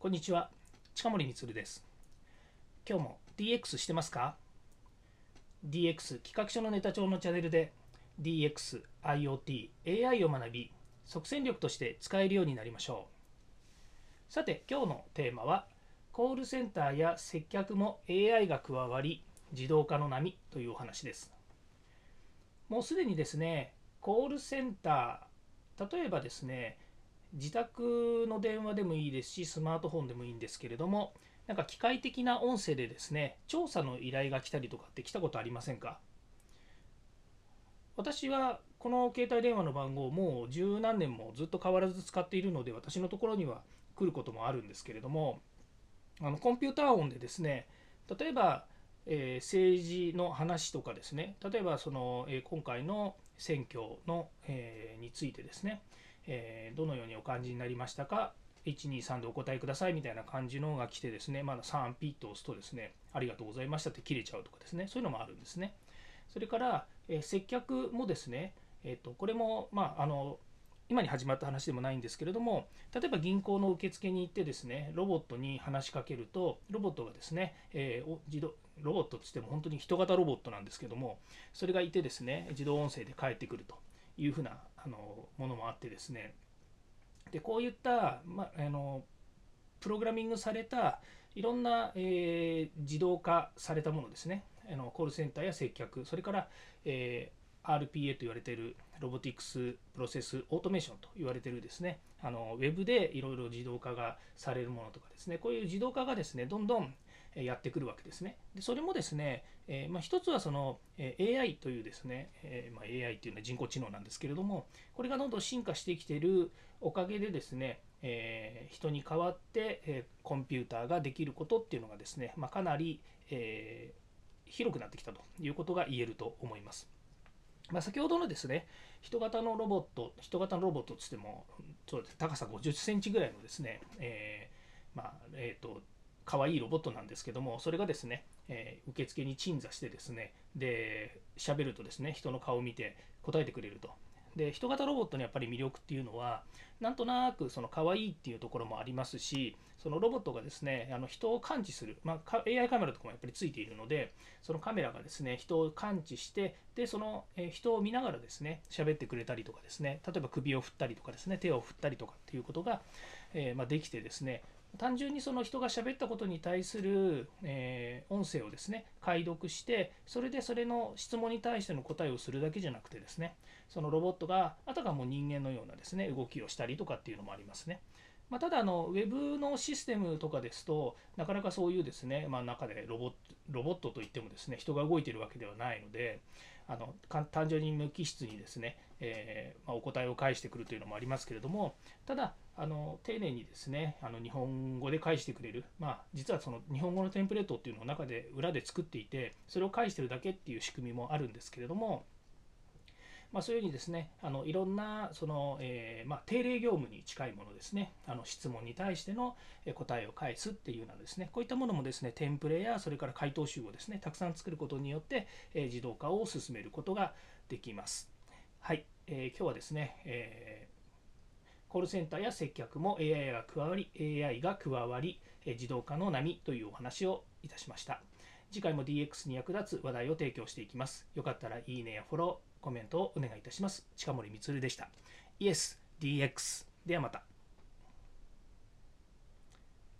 こんにちは。近森光です。今日も DX してますか？DX 企画書のネタ帳のチャンネルで DX、IoT、AI を学び即戦力として使えるようになりましょう。さて今日のテーマはコールセンターや接客も AI が加わり自動化の波というお話です。もうすでにですねコールセンター例えばですね自宅の電話でもいいですしスマートフォンでもいいんですけれどもなんか機械的な音声でですね調査の依頼が来たりとかって来たことありませんか？私はこの携帯電話の番号もう十何年もずっと変わらず使っているので私のところには来ることもあるんですけれどもあのコンピューター音でですね例えば、えー、政治の話とかですね例えばその、えー、今回の選挙の、えー、についてですねえー、どのようにお感じになりましたか？123でお答えください。みたいな感じのが来てですね、まだ3ピッと押すとですね、ありがとうございましたって切れちゃうとかですね、そういうのもあるんですね。それから、え、接客もですね、えーと、これも、まあ、あの今に始まった話でもないんですけれども、例えば銀行の受付に行ってですね、ロボットに話しかけると、ロボットがですね、えー、自動ロボットとしても本当に人型ロボットなんですけども、それがいてですね、自動音声で返ってくるというふうなあのものもあってですね。でこういった、ま、あのプログラミングされたいろんな、えー、自動化されたものですね。あのコールセンターや接客。それから、えー、RPA と言われているロボティクスプロセスオートメーションと言われているですねあのウェブでいろいろ自動化がされるものとかですねこういう自動化がですねどんどんやってくるわけですね。でそれもですね、えー、まあ、一つはその、AI というですね、えー、まあ、AI っていうのは人工知能なんですけれども、これがどんどん進化してきているおかげでですね、えー、人に代わって、えコンピューターができることっていうのがですね、まあ、かなり、え広くなってきたということが言えると思います。まあ、先ほどのですね、人型のロボット、人型のロボットとしても、そうです高さ50センチぐらいのですね、えー、まあ、えっ、ー、と、可愛いロボットなんですけどもそれがですね、えー、受付に鎮座してですねで喋るとですね人の顔を見て答えてくれると。で人型ロボットのやっぱり魅力っていうのはなんとなくその可愛いっていうところもありますしそのロボットがですねあの人を感知する、まあ、AI カメラとかもやっぱりついているのでそのカメラがですね人を感知してでその、人を見ながらですね喋ってくれたりとかですね例えば首を振ったりとかですね手を振ったりとかっていうことが、えー、まあ、できてですね単純にその人が喋ったことに対する、えー、音声をですね解読してそれでそれの質問に対しての答えをするだけじゃなくてですねそのロボットがあたかも人間のようなですね動きをしたりりとかっていうのもありますね。まあ、ただあの、ウェブのシステムとかですと、なかなかそういうですね、まあ、中でロボットロボットといってもですね、人が動いているわけではないので、あの単純に無機質にですね、えー、まあ、お答えを返してくるというのもありますけれども、ただ、あの丁寧にですね、あの日本語で返してくれる、まあ、実はその日本語のテンプレートっていうのを中で裏で作っていて、それを返してるだけっていう仕組みもあるんですけれども、まあ、そういうふうにですね、あのいろんなその、えー、まあ、定例業務に近いものですね、あの質問に対しての答えを返すっていうようなですね、こういったものもですね、テンプレやそれから回答集をですね、たくさん作ることによって、えー、自動化を進めることができます。はい、えー、今日はですね、えコールセンターや接客も AI が加わり、AI が加わり、自動化の波というお話をいたしました。次回も DX に役立つ話題を提供していきます。よかったらいいねやフォロー、コメントをお願いいたします。近森光でした。イエス DX ではまた。